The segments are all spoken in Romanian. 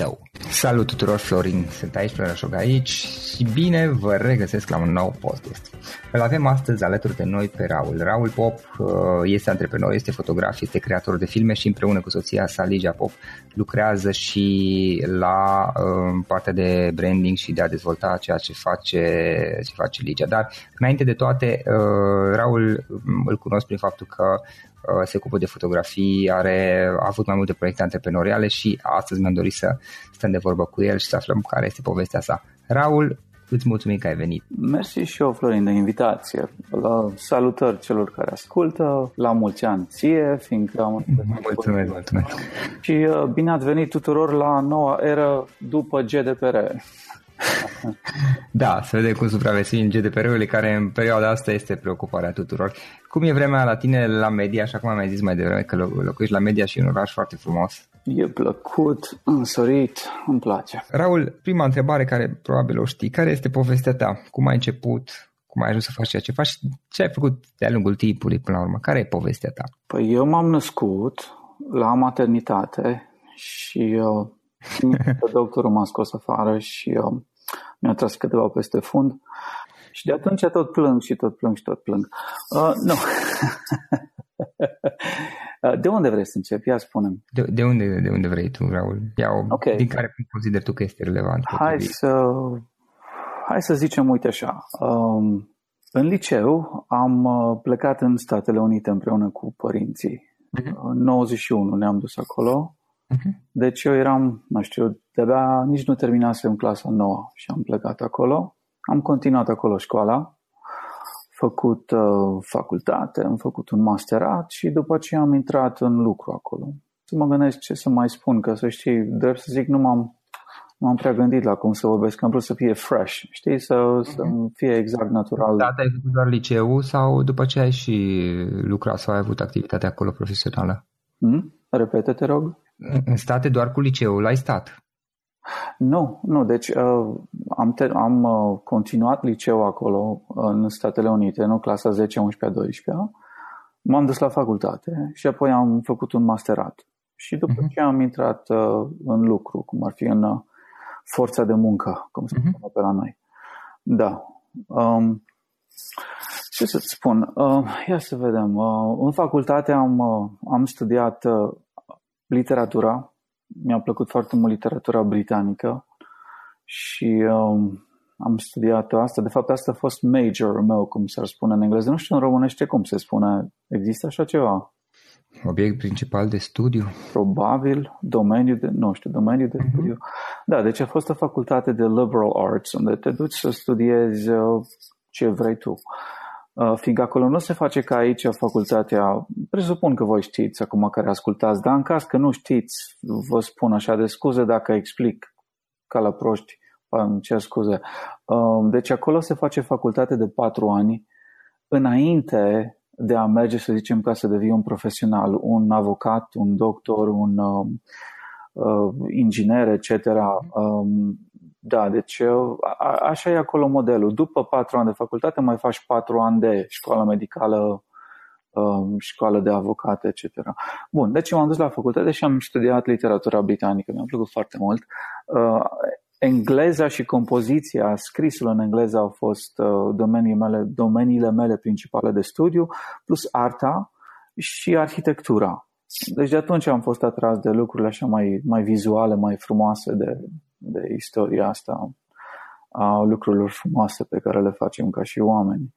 tău. Salut tuturor, Florin, sunt aici, Florin aici și bine vă regăsesc la un nou podcast. Îl avem astăzi alături de noi pe Raul. Raul Pop uh, este antreprenor, este fotograf, este creator de filme și împreună cu soția sa, Ligia Pop, lucrează și la uh, partea de branding și de a dezvolta ceea ce face, ce face Ligia. Dar, înainte de toate, uh, Raul îl cunosc prin faptul că Uh, se ocupă de fotografii, are, a avut mai multe proiecte antreprenoriale și astăzi mi-am dorit să stăm de vorbă cu el și să aflăm care este povestea sa. Raul, îți mulțumim că ai venit. Mersi și eu, Florin, de invitație. La salutări celor care ascultă, la mulți ani ție, fiindcă am... Mulțumesc, mulțumesc. Și uh, bine ați venit tuturor la noua eră după GDPR. da, să vedem cum supraviețuim GDPR-ului, care în perioada asta este preocuparea tuturor. Cum e vremea la tine la media, așa cum am mai zis mai devreme, că locuiești la media și e un oraș foarte frumos? E plăcut, însorit, îmi place. Raul, prima întrebare care probabil o știi, care este povestea ta? Cum ai început? Cum ai ajuns să faci ceea ce faci? Ce ai făcut de-a lungul timpului până la urmă? Care e povestea ta? Păi eu m-am născut la maternitate și uh, doctorul m-a scos afară și uh, mi-a tras câteva peste fund. Și de atunci tot plâng și tot plâng și tot plâng. Uh, nu. de unde vrei să începi? Ia spunem. De, de, unde, de unde vrei tu, Raul? Ia okay. Din care consider tu că este relevant? Hai să, hai să zicem, uite așa. Um, în liceu am uh, plecat în Statele Unite împreună cu părinții. Uh-huh. În 91 ne-am dus acolo. Uh-huh. Deci eu eram, nu știu, de-abia nici nu terminasem clasa nouă și am plecat acolo. Am continuat acolo școala, făcut uh, facultate, am făcut un masterat și după ce am intrat în lucru acolo. Să mă gândesc ce să mai spun, că să știi, drept să zic, nu m-am m-am prea gândit la cum să vorbesc, am vrut să fie fresh, știi, să, să mhm. fie exact natural. Da, ai făcut doar liceu sau după ce ai și lucrat sau ai avut activitate acolo profesională? Hmm? Repete, te rog. În state doar cu liceul ai stat? Nu, nu, deci uh, am, te- am uh, continuat liceu acolo în Statele Unite, nu clasa 10, 11, 12 M-am dus la facultate și apoi am făcut un masterat. Și după uh-huh. ce am intrat uh, în lucru, cum ar fi în uh, forța de muncă, cum se spune uh-huh. pe la noi. Da. Um, ce să-ți spun? Uh, ia să vedem. Uh, în facultate am, uh, am studiat uh, literatura. Mi-a plăcut foarte mult literatura britanică și um, am studiat asta. De fapt, asta a fost major meu, cum s-ar spune în engleză. Nu știu în românește cum se spune. Există așa ceva? Obiect principal de studiu? Probabil, domeniu de, nu știu, domeniu de uh-huh. studiu. Da, deci a fost o facultate de liberal arts, unde te duci să studiezi uh, ce vrei tu. Uh, fiindcă acolo nu se face ca aici facultatea, presupun că voi știți acum care ascultați, dar în caz că nu știți, vă spun așa de scuze dacă explic ca la proști, îmi cer scuze. Uh, deci acolo se face facultate de patru ani înainte de a merge, să zicem, ca să devii un profesional, un avocat, un doctor, un uh, uh, inginer, etc. Um, da, deci uh, a, așa e acolo modelul. După patru ani de facultate mai faci patru ani de școală medicală, uh, școală de avocat, etc. Bun, deci m-am dus la facultate și am studiat literatura britanică. Mi-a plăcut foarte mult. Uh, engleza și compoziția, scrisul în engleză au fost uh, domeniile mele, domeniile mele principale de studiu, plus arta și arhitectura. Deci de atunci am fost atras de lucrurile așa mai, mai vizuale, mai frumoase de, de istoria asta, a lucrurilor frumoase pe care le facem ca și oameni.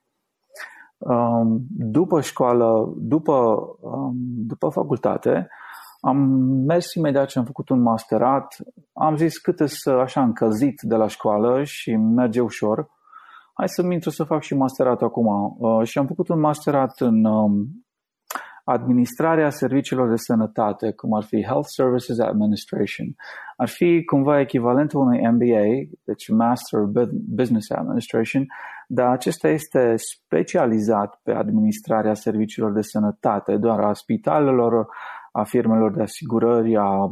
Um, după școală, după, um, după facultate, am mers imediat și am făcut un masterat. Am zis cât să așa încălzit de la școală și merge ușor. Hai să-mi intru să fac și masterat acum. Uh, și am făcut un masterat în um, administrarea serviciilor de sănătate, cum ar fi Health Services Administration. Ar fi cumva echivalentul unui MBA, deci Master Business Administration, dar acesta este specializat pe administrarea serviciilor de sănătate, doar a spitalelor, a firmelor de asigurări, a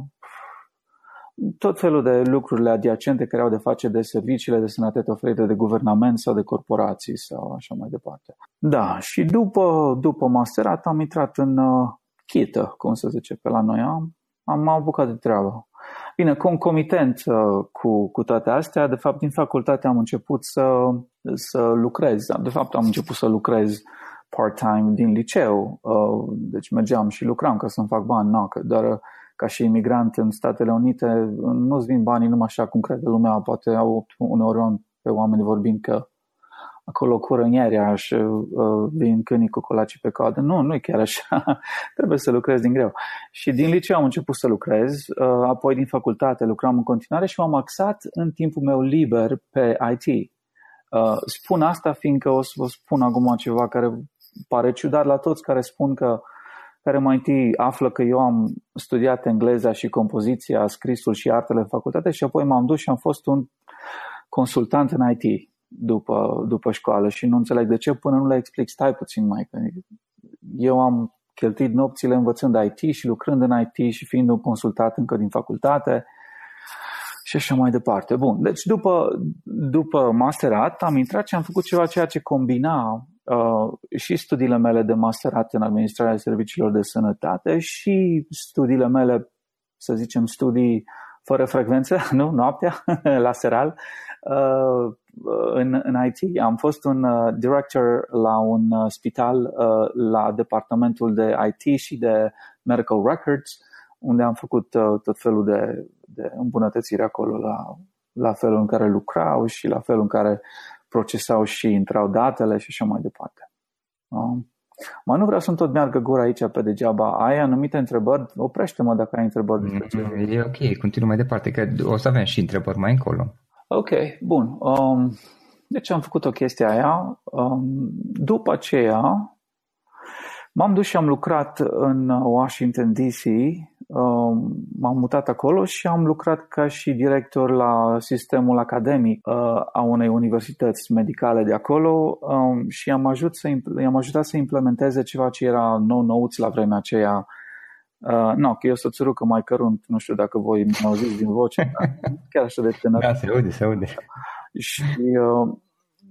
tot felul de lucrurile adiacente care au de face de serviciile de sănătate oferite de guvernament sau de corporații sau așa mai departe. Da, și după, după masterat am intrat în uh, chită, cum se zice pe la noi, am, am apucat de treabă. Bine, concomitent uh, cu, cu toate astea, de fapt, din facultate am început să, să lucrez. De fapt, am început să lucrez part-time din liceu, uh, deci mergeam și lucram ca să-mi fac bani, na, că doar uh, ca și imigrant în Statele Unite nu-ți vin banii numai așa cum crede lumea, poate au uneori pe oameni vorbind că acolo curănierea și uh, vin câinii cu colacii pe coadă. Nu, nu e chiar așa. Trebuie să lucrez din greu. Și din liceu am început să lucrez, uh, apoi din facultate lucram în continuare și m-am axat în timpul meu liber pe IT. Uh, spun asta fiindcă o să vă spun acum ceva care pare ciudat la toți care spun că care mai întâi află că eu am studiat engleza și compoziția, scrisul și artele în facultate și apoi m-am dus și am fost un consultant în IT după, după școală și nu înțeleg de ce până nu le explic, stai puțin mai, că eu am cheltuit nopțile învățând IT și lucrând în IT și fiind un consultat încă din facultate și așa mai departe. Bun, deci după, după masterat am intrat și am făcut ceva ceea ce combina uh, și studiile mele de masterat în administrarea serviciilor de sănătate și studiile mele, să zicem, studii fără frecvență, nu, noaptea, la seral, uh, în, în IT. Am fost un uh, director la un uh, spital uh, la departamentul de IT și de medical records, unde am făcut uh, tot felul de, de îmbunătățiri acolo la, la felul în care lucrau și la felul în care procesau și intrau datele și așa mai departe. Um, Mă, nu vreau să-mi tot meargă gura aici pe degeaba. Ai anumite întrebări? Oprește-mă dacă ai întrebări despre ce. Mm, e ok, continuă mai departe, că o să avem și întrebări mai încolo. Ok, bun. Um, deci am făcut o chestie aia. Um, după aceea m-am dus și am lucrat în Washington DC Um, m-am mutat acolo și am lucrat ca și director la sistemul academic uh, a unei universități medicale de acolo um, și am, ajut să, i-am ajutat să implementeze ceva ce era nou nouț la vremea aceea. Uh, nu, că eu sunt țurucă mai cărunt, nu știu dacă voi mă auziți din voce, chiar așa de tânăr. Da, se aude, se aude. Și uh,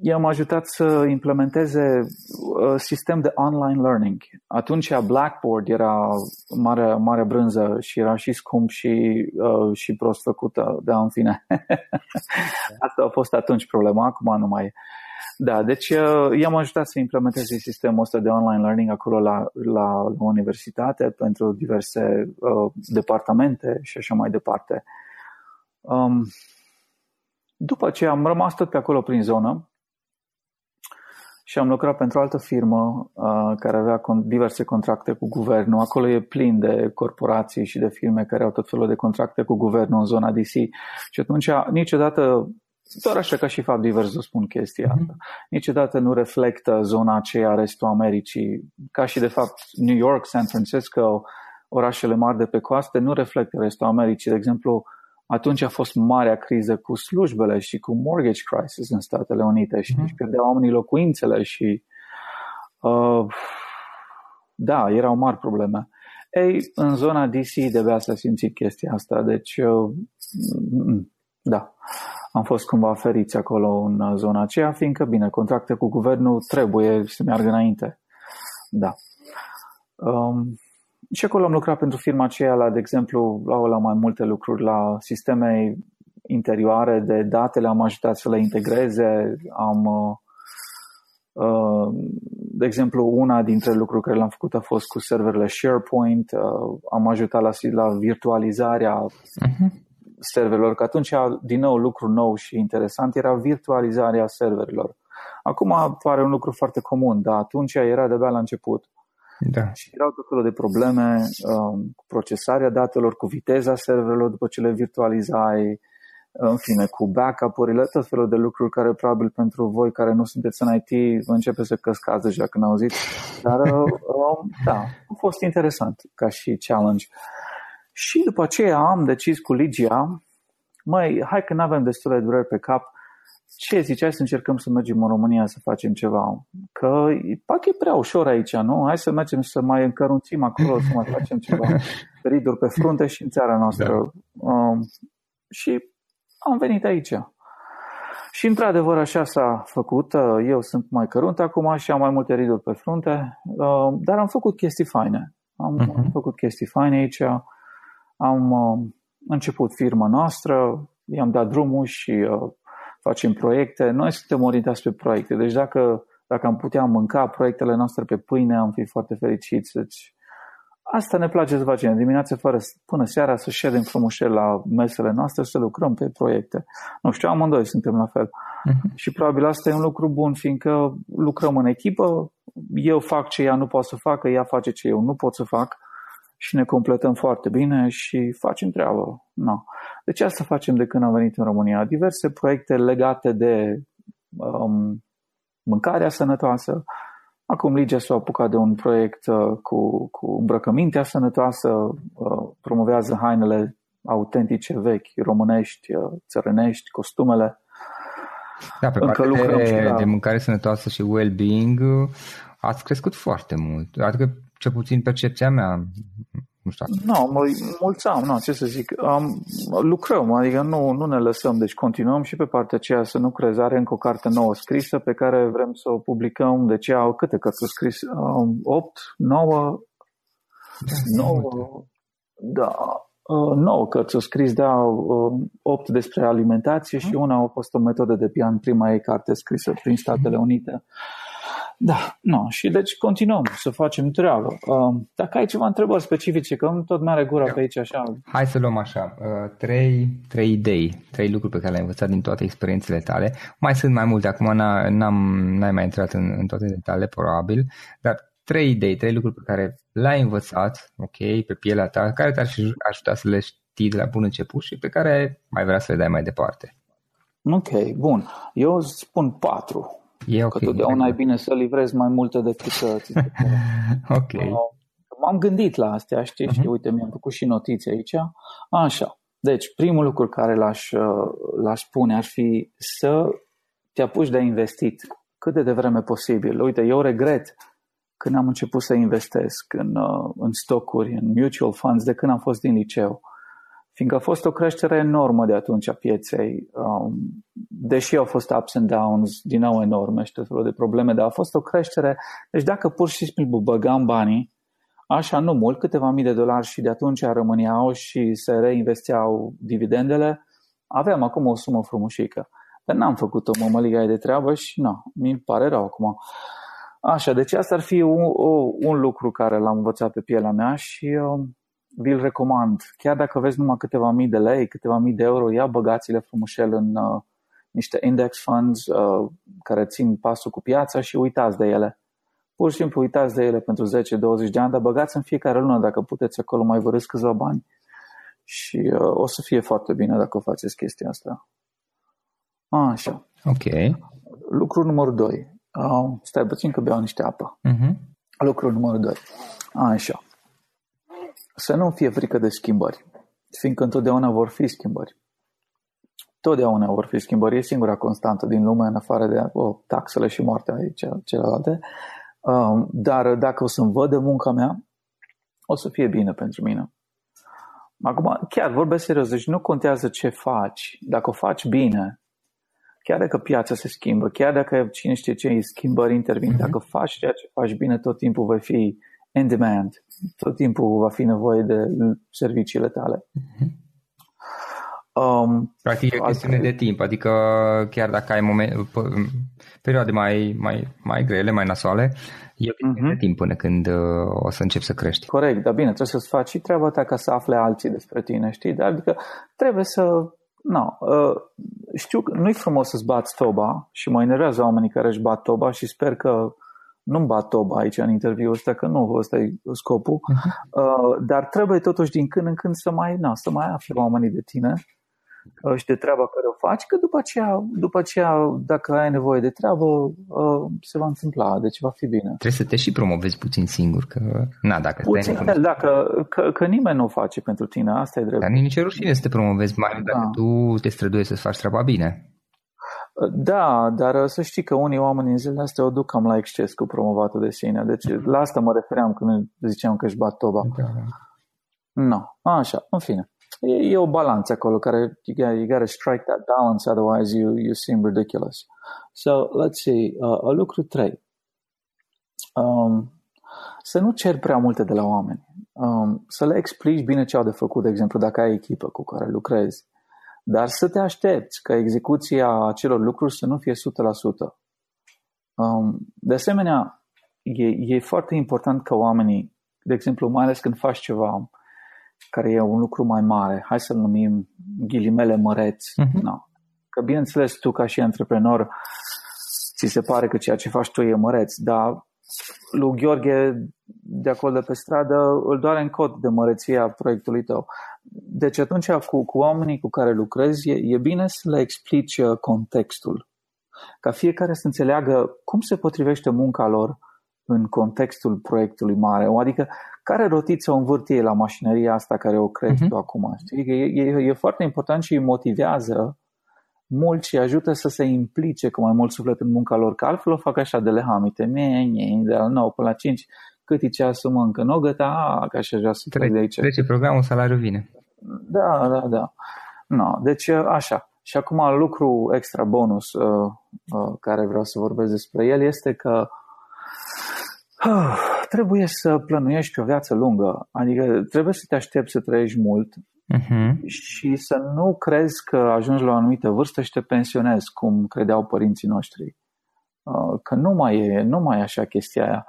i-am ajutat să implementeze uh, sistem de online learning. Atunci Blackboard era mare, mare brânză și era și scump și, uh, și prost făcută, da, în fine. Asta a fost atunci problema, acum nu mai e. Da, deci uh, i-am ajutat să implementeze sistemul ăsta de online learning acolo la, la, la universitate pentru diverse uh, departamente și așa mai departe. Um, după ce am rămas tot pe acolo prin zonă, și am lucrat pentru o altă firmă uh, care avea con- diverse contracte cu guvernul. Acolo e plin de corporații și de firme care au tot felul de contracte cu guvernul în zona DC. Și atunci niciodată, doar așa ca și fapt divers o spun chestia mm-hmm. asta, niciodată nu reflectă zona aceea restul Americii, ca și de fapt New York, San Francisco, orașele mari de pe coaste, nu reflectă restul Americii. De exemplu, atunci a fost marea criză cu slujbele și cu mortgage crisis în Statele Unite și mm. își pierdeau oamenii locuințele și uh, da, erau mari probleme. Ei, în zona DC de s-a simțit chestia asta, deci uh, da, am fost cumva feriți acolo în zona aceea, fiindcă, bine, contracte cu guvernul trebuie să meargă înainte. Da. Um, și acolo am lucrat pentru firma aceea la, de exemplu, la, la mai multe lucruri, la sisteme interioare de date, le-am ajutat să le integreze, am uh, uh, de exemplu, una dintre lucruri care le-am făcut a fost cu serverele SharePoint, uh, am ajutat la, la virtualizarea uh-huh. serverelor, că atunci, din nou, lucru nou și interesant era virtualizarea serverelor. Acum pare un lucru foarte comun, dar atunci era de-abia la început. Da. Și erau tot felul de probleme um, cu procesarea datelor, cu viteza serverelor după ce le virtualizai, în fine, cu backup-urile, tot felul de lucruri care probabil pentru voi care nu sunteți în IT începe să căscați deja când auziți. Dar, uh, um, da, a fost interesant ca și challenge. Și după aceea am decis cu Ligia, măi, hai că nu avem destule dureri pe cap, ce zici, hai să încercăm să mergem în România să facem ceva. Că poate e prea ușor aici, nu? Hai să mergem să mai încărunțim acolo, să mai facem ceva riduri pe frunte și în țara noastră. Da. Um, și am venit aici. Și într-adevăr așa s-a făcut. Eu sunt mai cărunt acum și am mai multe riduri pe frunte, uh, dar am făcut chestii faine. Am uh-huh. făcut chestii faine aici. Am uh, început firma noastră, i-am dat drumul și uh, facem proiecte. Noi suntem orientați pe proiecte, deci dacă, dacă am putea mânca proiectele noastre pe pâine, am fi foarte fericiți. Deci, asta ne place să facem. Dimineața fără, până seara să ședem frumușel la mesele noastre să lucrăm pe proiecte. Nu știu, amândoi suntem la fel. Uh-huh. Și probabil asta e un lucru bun, fiindcă lucrăm în echipă, eu fac ce ea nu poate să facă, ea face ce eu nu pot să fac și ne completăm foarte bine și facem treabă. No. Deci asta facem de când am venit în România. Diverse proiecte legate de um, mâncarea sănătoasă. Acum Ligia s-a apucat de un proiect uh, cu, cu îmbrăcămintea sănătoasă, uh, promovează hainele autentice, vechi, românești, uh, țărănești, costumele. Da, pe Încă partea de, la... de mâncare sănătoasă și well-being ați crescut foarte mult. Adică, cel puțin percepția mea, Nu știu. Nu, no, mulți am, nu, ce să zic, um, lucrăm, adică nu, nu ne lăsăm, deci continuăm și pe partea aceea să nu crezi, are încă o carte nouă scrisă pe care vrem să o publicăm, deci au câte cărți scris? Um, 8, 9, 9, da, uh, 9 cărți au scris, da, uh, 8 despre alimentație și una a fost o metodă de pian, prima ei carte scrisă prin Statele Unite. Uh, da, nu. Și deci continuăm să facem treabă. Uh, dacă ai ceva întrebări specifice, că tot mai are gura da. pe aici așa. Hai să luăm așa, uh, trei, trei idei, trei lucruri pe care le-ai învățat din toate experiențele tale. Mai sunt mai multe, acum n-am, n-ai mai intrat în, în toate detaliile, probabil, dar trei idei, trei lucruri pe care le-ai învățat, ok, pe pielea ta, care te-ar ajuta să le știi de la bun început și pe care mai vrea să le dai mai departe. Ok, bun. Eu spun patru. E ok. Că totdeauna e bine să livrezi mai multe decât să ți Ok. M-am gândit la astea, știi, uh-huh. și uite, mi-am făcut și notițe aici. Așa. Deci, primul lucru care l-aș, l-aș spune ar fi să te apuci de investit cât de devreme posibil. Uite, eu regret când am început să investesc în, în stocuri, în mutual funds, de când am fost din liceu fiindcă a fost o creștere enormă de atunci a pieței, um, deși au fost ups and downs, din nou enorme și tot felul de probleme, dar a fost o creștere. Deci dacă pur și simplu băgam banii, așa nu mult, câteva mii de dolari și de atunci rămâneau și se reinvesteau dividendele, aveam acum o sumă frumușică. Dar n-am făcut-o mămăliga de treabă și nu, mi pare rău acum. Așa, deci asta ar fi un, un lucru care l-am învățat pe pielea mea și uh, vi-l recomand. Chiar dacă vezi numai câteva mii de lei, câteva mii de euro, ia băgați-le frumușel în uh, niște index funds uh, care țin pasul cu piața și uitați de ele. Pur și simplu uitați de ele pentru 10-20 de ani, dar băgați în fiecare lună dacă puteți acolo mai vă câțiva bani și uh, o să fie foarte bine dacă faceți chestia asta. Așa. Ok. Lucru numărul 2. Uh, stai puțin că beau niște apă. Uh-huh. Lucru numărul 2. Așa să nu fie frică de schimbări, fiindcă întotdeauna vor fi schimbări. Totdeauna vor fi schimbări, e singura constantă din lume, în afară de oh, taxele și moartea aici, celelalte. Um, dar dacă o să-mi văd de munca mea, o să fie bine pentru mine. Acum, chiar vorbesc serios, deci nu contează ce faci. Dacă o faci bine, chiar dacă piața se schimbă, chiar dacă cine știe ce schimbări intervin, mm-hmm. dacă faci ceea ce faci bine, tot timpul vei fi in demand tot timpul va fi nevoie de serviciile tale. Um, Practic e o chestiune de timp, adică chiar dacă ai moment, perioade mai, mai, mai grele, mai nasoale, e o chestiune uh-huh. de timp până când uh, o să începi să crești. Corect, dar bine, trebuie să-ți faci și treaba ta ca să afle alții despre tine, știi? Dar adică trebuie să No, uh, știu că nu-i frumos să-ți bați toba și mă enervează oamenii care își bat toba și sper că nu-mi bat toba aici în interviul ăsta, că nu ăsta e scopul, uh-huh. uh, dar trebuie totuși din când în când să mai, na, să mai afli oamenii de tine uh, și de treaba care o faci, că după aceea, după aceea dacă ai nevoie de treabă, uh, se va întâmpla, deci va fi bine. Trebuie să te și promovezi puțin singur, că na, dacă puțin, stai da, că, că, că nimeni nu o face pentru tine, asta e drept. Dar nici rușine să te promovezi mai dacă da. tu te străduiești să faci treaba bine. Da, dar uh, să știi că unii oameni în zilele astea o duc cam la exces cu promovatul de sine. Deci la asta mă refeream când ziceam că își bat toba. Da. Nu, no. așa, în fine. E, e o balanță acolo care you gotta, you gotta strike that balance, otherwise you, you seem ridiculous. So, let's see, uh, lucru 3. Um, să nu cer prea multe de la oameni. Um, să le explici bine ce au de făcut, de exemplu, dacă ai echipă cu care lucrezi dar să te aștepți ca execuția acelor lucruri să nu fie 100%. Um, de asemenea, e, e foarte important ca oamenii, de exemplu, mai ales când faci ceva care e un lucru mai mare, hai să-l numim ghilimele măreți, uh-huh. no. că bineînțeles tu ca și antreprenor ți se pare că ceea ce faci tu e măreț, dar lui Gheorghe de acolo de pe stradă îl doare în cod de măreția proiectului tău. Deci atunci cu, cu oamenii cu care lucrezi e, e bine să le explici uh, contextul. Ca fiecare să înțeleagă cum se potrivește munca lor în contextul proiectului mare. Adică care rotiță o învârtie la mașinăria asta care o crești uh-huh. tu acum. Știi? E, e, e foarte important și îi motivează mult și ajută să se implice cu mai mult suflet în munca lor, că altfel o fac așa de lehamite, mie, de la 9 până la 5, cât e ceasul, mă, încă nu găta, a, că așa vrea să trec de aici. Trece programul, salariul vine. Da, da, da. No, deci așa. Și acum lucru extra bonus uh, uh, care vreau să vorbesc despre el este că uh, trebuie să plănuiești o viață lungă. Adică trebuie să te aștepți să trăiești mult uh-huh. și să nu crezi că ajungi la o anumită vârstă și te pensionezi, cum credeau părinții noștri. Uh, că nu mai e, nu mai e așa chestia aia.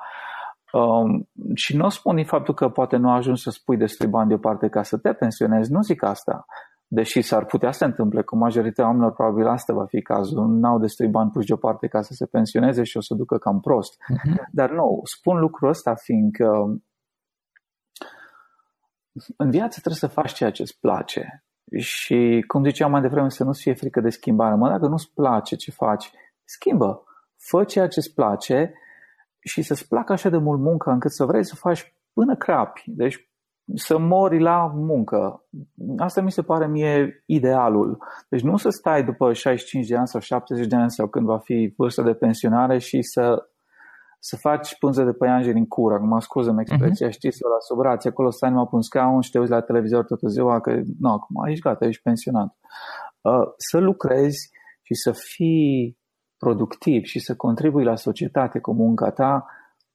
Um, și nu spun din faptul că poate nu ajungi să spui destui bani deoparte ca să te pensionezi, nu zic asta. Deși s-ar putea să se întâmple, cu majoritatea oamenilor probabil asta va fi cazul. N-au destui bani puși deoparte ca să se pensioneze și o să ducă cam prost. Uh-huh. Dar nu, spun lucrul ăsta fiindcă în viață trebuie să faci ceea ce îți place. Și, cum ziceam mai devreme, să nu-ți fie frică de schimbare. Mă, dacă nu-ți place ce faci, schimbă. Fă ceea ce îți place și să-ți placă așa de mult munca încât să vrei să faci până crapi. Deci să mori la muncă. Asta mi se pare mie idealul. Deci nu să stai după 65 de ani sau 70 de ani sau când va fi vârsta de pensionare și să, să faci pânze de păianjeni în cură. Acum scuză-mi expresia, uh-huh. știți, sau la sobrație, acolo stai numai pe un scaun și te uiți la televizor toată ziua, că nu, acum ești gata, ești pensionat. Uh, să lucrezi și să fii productiv și să contribui la societate cu munca ta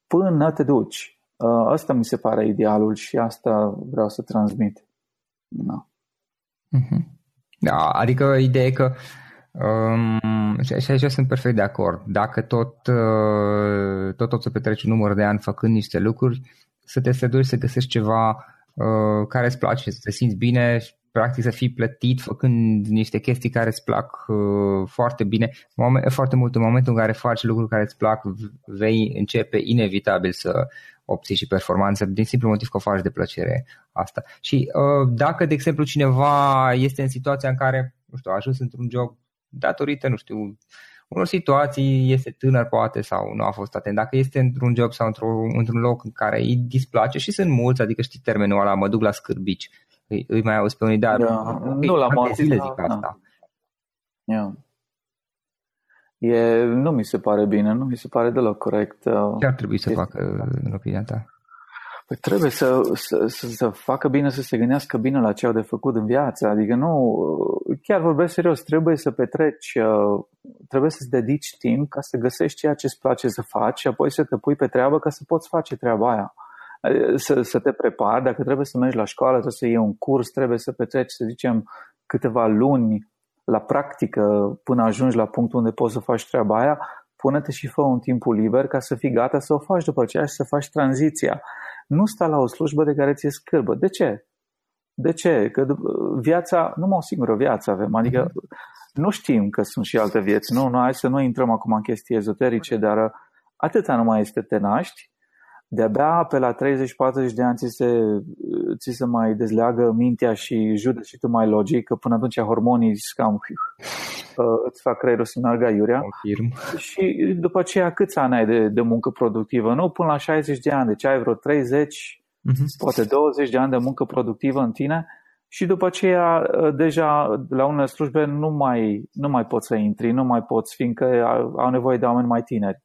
până te duci. Uh, asta mi se pare idealul și asta vreau să transmit. Da. Uh-huh. Da, adică ideea e că um, și aici sunt perfect de acord. Dacă tot, uh, tot, tot să petreci un număr de ani făcând niște lucruri, să te străduși să găsești ceva uh, care îți place, să te simți bine practic să fii plătit făcând niște chestii care îți plac uh, foarte bine. Moment, foarte mult în momentul în care faci lucruri care îți plac, vei începe inevitabil să obții și performanță din simplu motiv că o faci de plăcere asta. Și uh, dacă, de exemplu, cineva este în situația în care, nu știu, a ajuns într-un job datorită, nu știu, unor situații, este tânăr poate sau nu a fost atent, dacă este într-un job sau într-un, într-un loc în care îi displace și sunt mulți, adică știi termenul ăla, mă duc la scârbici, îi, îi mai auzi pe unii, dar da, nu la zile zic asta. Da. Yeah. E, nu mi se pare bine, nu mi se pare deloc corect. Uh, Ce ar trebui să facă în opinia ta? Păi trebuie să, să, să, să facă bine, să se gândească bine la ce au de făcut în viață. Adică nu, chiar vorbesc serios, trebuie să petreci, uh, trebuie să-ți dedici timp ca să găsești ceea ce îți place să faci și apoi să te pui pe treabă ca să poți face treaba aia să, să te prepari, dacă trebuie să mergi la școală, trebuie să iei un curs, trebuie să petreci, să zicem, câteva luni la practică până ajungi la punctul unde poți să faci treaba aia, pune-te și fă un timpul liber ca să fii gata să o faci după aceea și să faci tranziția. Nu sta la o slujbă de care ți-e scârbă. De ce? De ce? Că viața, numai o singură viață avem, adică nu știm că sunt și alte vieți. Nu, nu, hai să nu intrăm acum în chestii ezoterice, dar atâta nu mai este te naști, de-abia pe la 30-40 de ani ți se, ți se mai dezleagă mintea și judeci și tu mai logic, că până atunci hormonii cam uh, îți fac creierul să meargă iurea. Confirm. Și după aceea câți ani ai de, de muncă productivă? Nu, până la 60 de ani, deci ai vreo 30, uh-huh. Mhm. poate 20 de ani de muncă productivă în tine și după aceea uh, deja la unele slujbe nu mai, nu mai poți să intri, nu mai poți, fiindcă au nevoie de oameni mai tineri.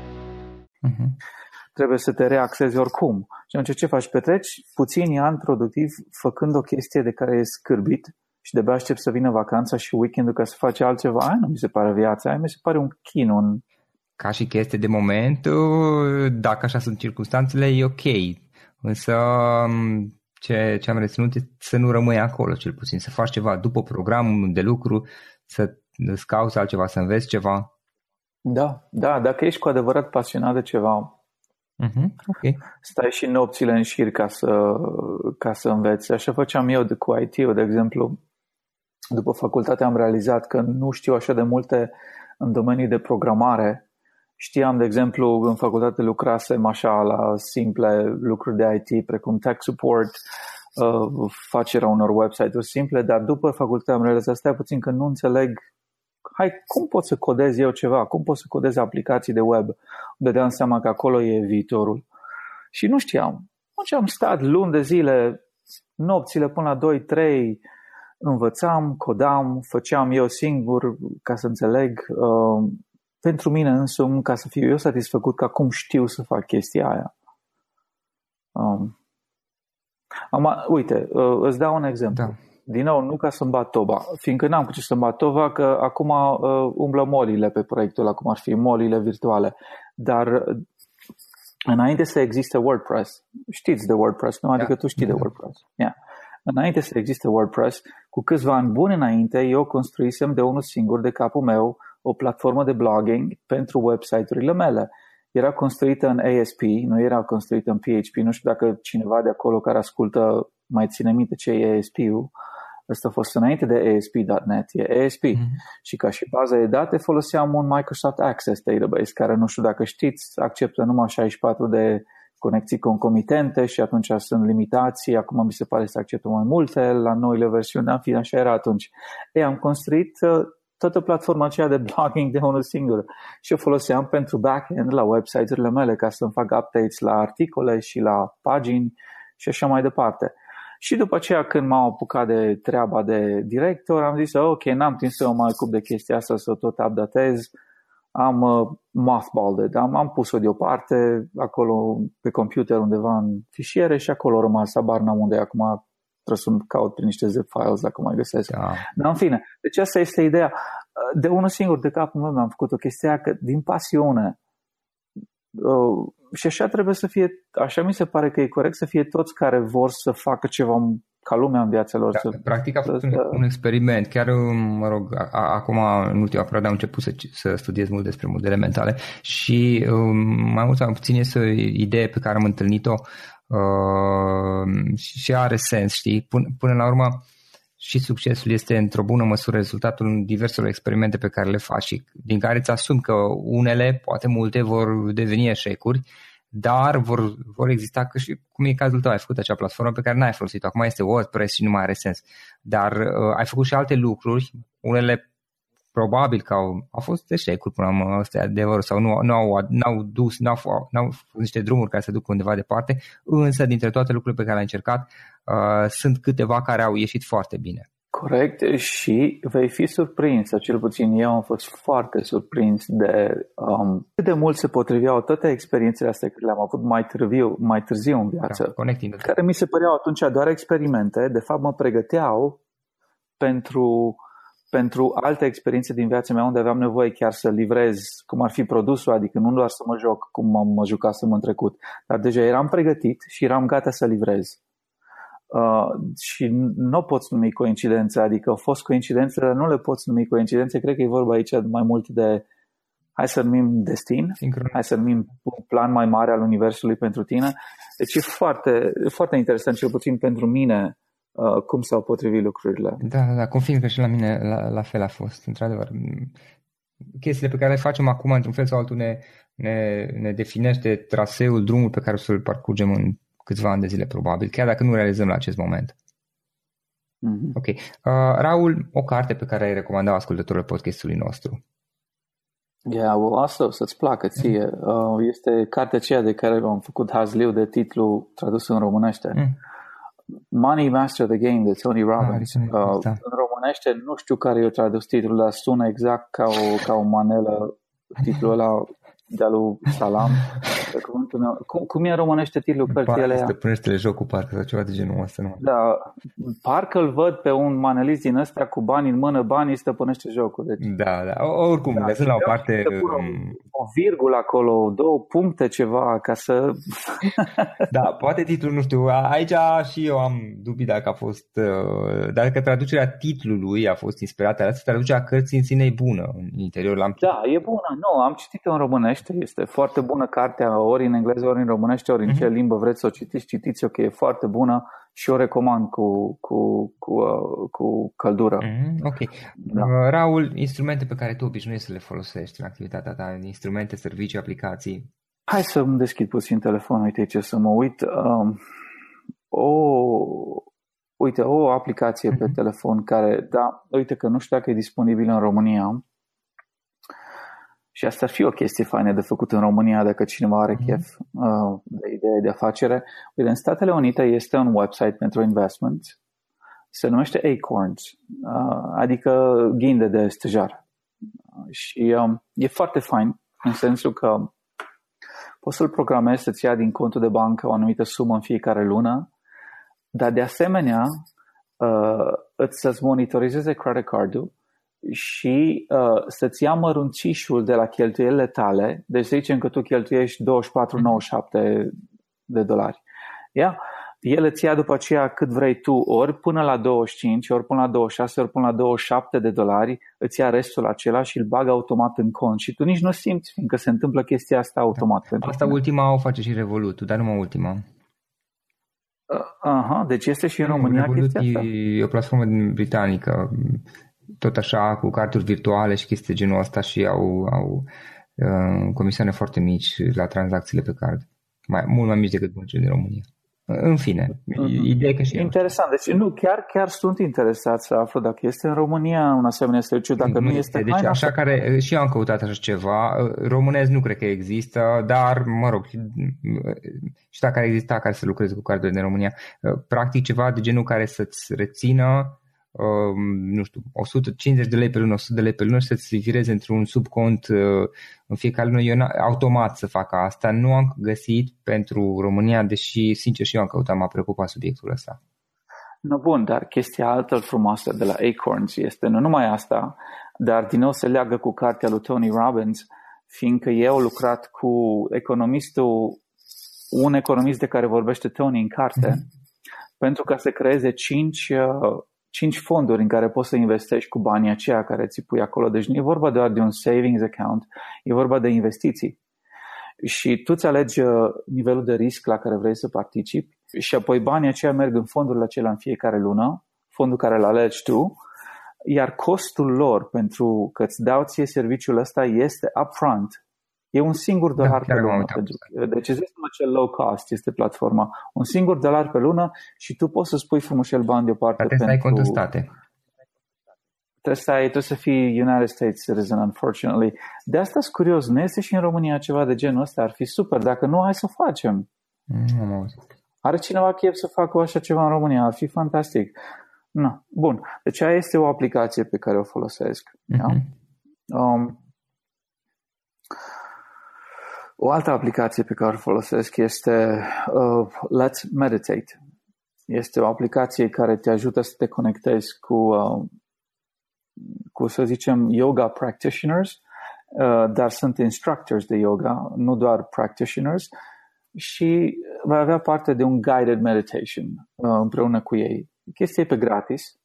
Uh-huh. Trebuie să te reaxezi oricum. Și atunci ce faci? Petreci puțini ani productiv făcând o chestie de care e scârbit și de aștept să vină vacanța și weekendul ca să faci altceva. Aia nu mi se pare viața, aia mi se pare un chin, un... Ca și chestie de moment, dacă așa sunt circunstanțele, e ok. Însă ce, ce am reținut este să nu rămâi acolo, cel puțin, să faci ceva după programul de lucru, să îți cauți altceva, să înveți ceva. Da, da, dacă ești cu adevărat pasionat de ceva, uh-huh. okay. stai și nopțile în șir ca să, ca să înveți. Așa făceam eu de, cu IT-ul, de exemplu. După facultate am realizat că nu știu așa de multe în domeniul de programare Știam, de exemplu, în facultate lucrasem așa la simple lucruri de IT, precum tech support, uh, facerea unor website-uri simple, dar după facultate am realizat, stai puțin că nu înțeleg hai, cum pot să codez eu ceva? Cum pot să codez aplicații de web? Dădeam seama că acolo e viitorul. Și nu știam. Atunci am stat luni de zile, nopțile până la 2-3, învățam, codam, făceam eu singur ca să înțeleg. Uh, pentru mine însumi, ca să fiu eu satisfăcut că acum știu să fac chestia aia. Um, am, uite, uh, îți dau un exemplu. Da. Din nou, nu ca să-mi bat toba, fiindcă n-am cu ce să-mi bat toba, că acum uh, umblă molile pe proiectul ăla, cum ar fi molile virtuale. Dar uh, înainte să existe WordPress, știți de WordPress, nu? Adică da. tu știi de WordPress. Yeah. Înainte să existe WordPress, cu câțiva ani buni înainte, eu construisem de unul singur, de capul meu, o platformă de blogging pentru website-urile mele. Era construită în ASP, nu era construită în PHP. Nu știu dacă cineva de acolo care ascultă mai ține minte ce e ASP-ul. Asta a fost înainte de ASP.NET, e ASP. Mm-hmm. Și ca și bază de date foloseam un Microsoft Access Database, care nu știu dacă știți, acceptă numai 64 de conexii concomitente și atunci sunt limitații. Acum mi se pare să acceptă mai multe la noile versiuni, în fine, așa era atunci. Ei, am construit uh, toată platforma aceea de blogging de unul singur și o foloseam pentru backend la website-urile mele ca să-mi fac updates la articole și la pagini și așa mai departe. Și după aceea când m-am apucat de treaba de director, am zis, ok, n-am timp să mă mai ocup de chestia asta, să o tot updatez, am uh, mothballed, am, am pus-o deoparte acolo pe computer undeva în fișiere și acolo a rămas, abar n-am unde acum trebuie să caut prin niște zip files dacă mai găsesc. Da. Dar în fine, deci asta este ideea. De unul singur de capul meu am făcut o chestie că din pasiune uh, și așa trebuie să fie, așa mi se pare că e corect să fie toți care vor să facă ceva ca lumea în viața lor. Da, să, practic a fost un, un experiment. Chiar, mă rog, a, acum, în ultima perioadă am început să, să studiez mult despre modele mentale și um, mai mult sau mai puțin este o idee pe care am întâlnit-o uh, și are sens, știi? Până, până la urmă, și succesul este într-o bună măsură rezultatul diverselor experimente pe care le faci și din care îți asumi că unele, poate multe, vor deveni eșecuri, dar vor, vor exista, că și cum e cazul tău, ai făcut acea platformă pe care n-ai folosit-o, acum este WordPress și nu mai are sens, dar uh, ai făcut și alte lucruri, unele probabil că au, au fost eșecuri până la ăsta e adevărul sau nu, nu au, n-au dus, n-au, n-au fost niște drumuri care să duc undeva departe, însă dintre toate lucrurile pe care le-ai încercat uh, sunt câteva care au ieșit foarte bine. Corect și vei fi surprins, sau cel puțin eu am fost foarte surprins de um, cât de mult se potriveau toate experiențele astea care le-am avut mai târziu, mai târziu în viață, da, care mi se păreau atunci doar experimente, de fapt mă pregăteau pentru pentru alte experiențe din viața mea unde aveam nevoie chiar să livrez cum ar fi produsul, adică nu doar să mă joc cum am mă jucasem în trecut, dar deja eram pregătit și eram gata să livrez. Uh, și nu poți numi coincidență, adică au fost coincidențe, dar nu le poți numi coincidențe. Cred că e vorba aici mai mult de, hai să numim destin, Sincron. hai să numim un plan mai mare al Universului pentru tine. Deci e foarte, foarte interesant, cel puțin pentru mine, uh, cum s-au potrivit lucrurile. Da, da, da, confirm că și la mine la, la fel a fost, într-adevăr. Chestiile pe care le facem acum, într-un fel sau altul, ne, ne, ne definește traseul, drumul pe care o să-l parcurgem în câțiva ani de zile probabil, chiar dacă nu realizăm la acest moment. Mm-hmm. Ok. Uh, Raul, o carte pe care ai recomandat ascultătorul podcastului nostru. Yeah, well, asta o să-ți placă ție. Mm. Uh, este cartea aceea de care am făcut hazliu de titlu tradus în românește. Mm. Money Master the Game de Tony Robbins. Ah, uh, da. În românește nu știu care e tradus titlul, dar sună exact ca o, ca o manelă titlul ăla de-a lui Salam. Cum, cum e românește titlul cărții alea? Stăpânește jocul parcă sau ceva de genul ăsta. Nu? Da, parcă îl văd pe un manelist din ăsta cu bani în mână, banii stăpânește jocul. Deci. Da, da, oricum, da, lăsând la o parte... Um, o virgulă acolo, două puncte ceva, ca să... da, poate titlul, nu știu, aici și eu am dubii dacă a fost, uh, dacă traducerea titlului a fost inspirată, asta traducerea cărții în sine e bună în interior. L-am da, e bună, nu, am citit în românește românește. Este foarte bună cartea, ori în engleză, ori în românește, ori în mm-hmm. ce limbă vreți să o citiți, citiți-o, că e foarte bună și o recomand cu, cu, cu, uh, cu căldură. Mm-hmm. Ok. Da. Uh, Raul, instrumente pe care tu obișnuiești să le folosești în activitatea ta, instrumente, servicii, aplicații? Hai să îmi deschid puțin telefonul, uite ce să mă uit. Um, o, uite, o aplicație mm-hmm. pe mhm. telefon care, da, uite că nu știu dacă e disponibilă în România, și asta ar fi o chestie faină de făcut în România dacă cineva are mm-hmm. chef uh, de idee de afacere. Uite, în Statele Unite este un website pentru investment, se numește Acorns, uh, adică ghinde de stejar. Uh, și um, e foarte fain în sensul că poți să-l programezi să-ți ia din contul de bancă o anumită sumă în fiecare lună, dar de asemenea uh, îți să-ți monitorizeze credit cardul și uh, să-ți ia mărunțișul de la cheltuielile tale, deci să zicem că tu cheltuiești 24,97 de dolari. Yeah? El îți ia după aceea cât vrei tu, ori până la 25, ori până la 26, ori până la 27 de dolari, îți ia restul acela și îl bagă automat în cont. Și tu nici nu simți, fiindcă se întâmplă chestia asta automat. Da. Asta tine. ultima o face și Revolut, dar numai ultima. Uh, aha, deci este și în România Revolut chestia asta? e o platformă britanică tot așa cu carturi virtuale și chestii de genul ăsta și au, au uh, comisioane foarte mici la tranzacțiile pe card. Mai, mult mai mici decât băncile din România. În fine, mm-hmm. ideea că și Interesant. Deci nu, chiar, chiar sunt interesat să aflu dacă este în România un asemenea serviciu, dacă nu, nu este. Deci așa să... care, și eu am căutat așa ceva, românez nu cred că există, dar mă rog, și dacă ar exista care să lucreze cu cardurile din România, practic ceva de genul care să-ți rețină Um, nu știu, 150 de lei pe lună, 100 de lei pe lună și să-ți vireze într-un subcont uh, în fiecare lună, eu automat să facă asta. Nu am găsit pentru România, deși, sincer, și eu am căutat, m-a preocupat subiectul ăsta. No, bun, dar chestia altă frumoasă de la Acorns este nu numai asta, dar din nou se leagă cu cartea lui Tony Robbins, fiindcă eu au lucrat cu economistul, un economist de care vorbește Tony în carte, mm-hmm. pentru ca să creeze cinci uh, cinci fonduri în care poți să investești cu banii aceia care ți pui acolo. Deci nu e vorba doar de un savings account, e vorba de investiții. Și tu îți alegi uh, nivelul de risc la care vrei să participi și apoi banii aceia merg în fondurile acelea în fiecare lună, fondul care îl alegi tu, iar costul lor pentru că îți dau ție serviciul ăsta este upfront, E un singur da, dolar da, pe lună. Deci există acel low cost, este platforma. Un singur dolar pe lună și tu poți să spui frumușel bani deoparte. Dar trebuie pentru... să ai state. Trebuie să, ai, trebuie să fii United States citizen, unfortunately. De asta sunt curios. Nu este și în România ceva de genul ăsta? Ar fi super. Dacă nu, hai să facem. Mm, Are cineva chef să facă așa ceva în România? Ar fi fantastic. No. Bun. Deci aia este o aplicație pe care o folosesc. Mm-hmm. Da? Um, o altă aplicație pe care o folosesc este uh, Let's Meditate. Este o aplicație care te ajută să te conectezi cu, uh, cu să zicem, yoga practitioners, uh, dar sunt instructors de yoga, nu doar practitioners, și va avea parte de un guided meditation uh, împreună cu ei. Chestia e pe gratis,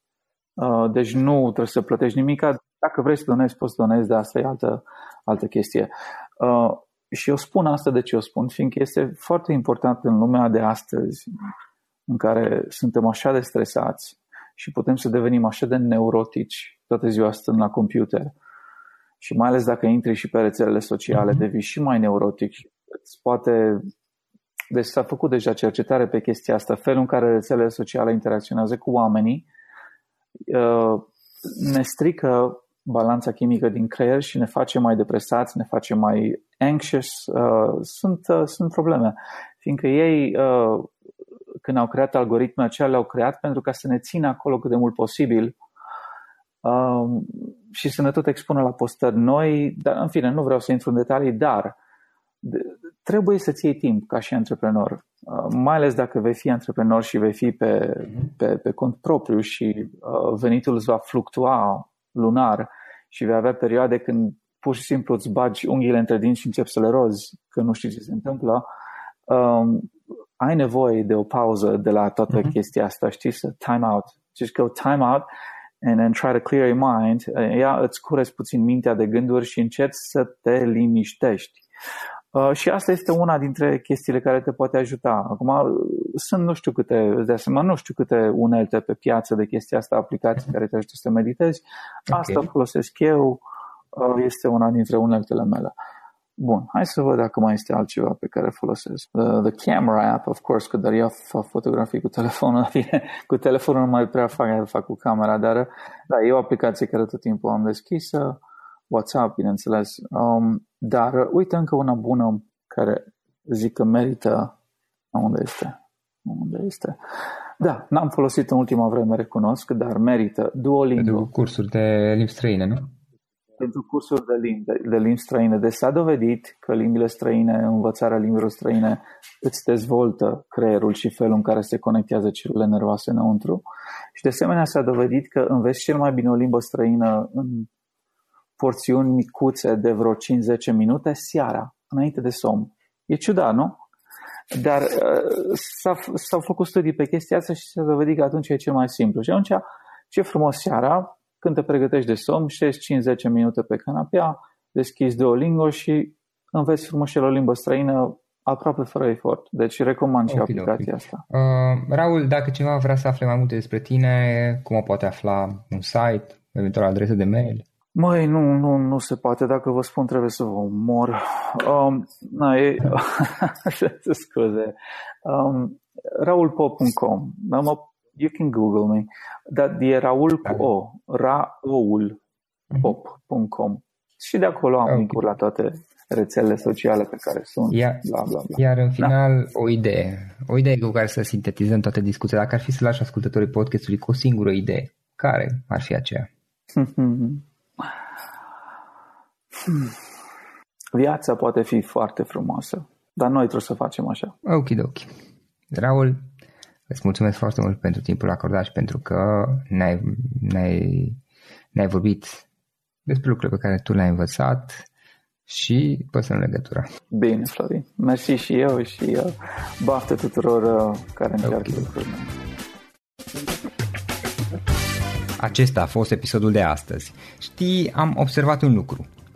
uh, deci nu trebuie să plătești nimic. Dacă vrei să donezi, poți să donezi, dar asta e altă, altă chestie. Uh, și eu spun asta de ce o spun, fiindcă este foarte important în lumea de astăzi, în care suntem așa de stresați și putem să devenim așa de neurotici toată ziua stând la computer. Și mai ales dacă intri și pe rețelele sociale, mm-hmm. devii și mai neurotic. Îți poate... Deci s-a făcut deja cercetare pe chestia asta, felul în care rețelele sociale interacționează cu oamenii uh, ne strică balanța chimică din creier și ne face mai depresați, ne face mai anxious. Uh, sunt, uh, sunt probleme. Fiindcă ei, uh, când au creat algoritmele acelea, le-au creat pentru ca să ne țină acolo cât de mult posibil uh, și să ne tot expună la postări noi. Dar, în fine, nu vreau să intru în detalii, dar de, trebuie să-ți iei timp ca și antreprenor. Uh, mai ales dacă vei fi antreprenor și vei fi pe, mhm. pe, pe cont propriu și uh, venitul îți va fluctua lunar și vei avea perioade când pur și simplu îți bagi unghiile între dinți și începi să le rozi, că nu știi ce se întâmplă, um, ai nevoie de o pauză de la toată uh-huh. chestia asta, știi, să time out. Just go time out and then try to clear your mind. Ia îți cureți puțin mintea de gânduri și începi să te liniștești. Uh, și asta este una dintre chestiile care te poate ajuta. Acum, sunt nu știu câte, de asemenea, nu știu câte unelte pe piață de chestia asta, aplicații care te ajută să meditezi. Asta okay. folosesc eu, uh, este una dintre uneltele mele. Bun, hai să văd dacă mai este altceva pe care folosesc. The, the camera app, of course, că dar eu fac fotografii cu telefonul, cu telefonul nu mai prea fac, fac cu camera, dar da, e o aplicație care tot timpul am deschisă, WhatsApp, bineînțeles. Um, dar uite încă una bună care zic că merită. Unde este? Unde este? Da, n-am folosit în ultima vreme, recunosc, dar merită. Duolingo. Pentru cursuri de limbi străine, nu? Pentru cursuri de limbi, de, de limbi străine. Deci s-a dovedit că limbile străine, învățarea limbilor străine îți dezvoltă creierul și felul în care se conectează celulele nervoase înăuntru. Și de asemenea s-a dovedit că înveți cel mai bine o limbă străină în porțiuni micuțe de vreo 5-10 minute seara, înainte de somn. E ciudat, nu? Dar uh, s-au făcut studii pe chestia asta și s-a dovedit că atunci e cel mai simplu. Și atunci, ce frumos seara, când te pregătești de somn, șezi 5-10 minute pe canapea, deschizi Duolingo și înveți frumos o limbă străină aproape fără efort. Deci recomand și okay, aplicația okay. asta. Uh, Raul, dacă cineva vrea să afle mai multe despre tine, cum o poate afla? Un site, eventual adresă de mail? Măi, nu, nu, nu se poate. Dacă vă spun, trebuie să vă omor. Um, na, e... scuze. Um, raulpop.com. You can Google me. Dar e Raul cu O. Raul pop.com. Și de acolo am okay. link la toate rețelele sociale pe care sunt. Iar, bla, bla, bla. iar în da. final, da. o idee. O idee cu care să sintetizăm toată discuția. Dacă ar fi să lași ascultătorii podcastului cu o singură idee, care ar fi aceea? Viața poate fi foarte frumoasă, dar noi trebuie să facem așa. Ok, ok. Raul, îți mulțumesc foarte mult pentru timpul acordat și pentru că ne-ai, ne-ai, ne-ai vorbit despre lucrurile pe care tu le-ai învățat și păstrăm legătura. Bine, Florin. Mersi și eu și uh, baftă tuturor uh, care încearcă okay. lucrurile. Acesta a fost episodul de astăzi. Știi, am observat un lucru.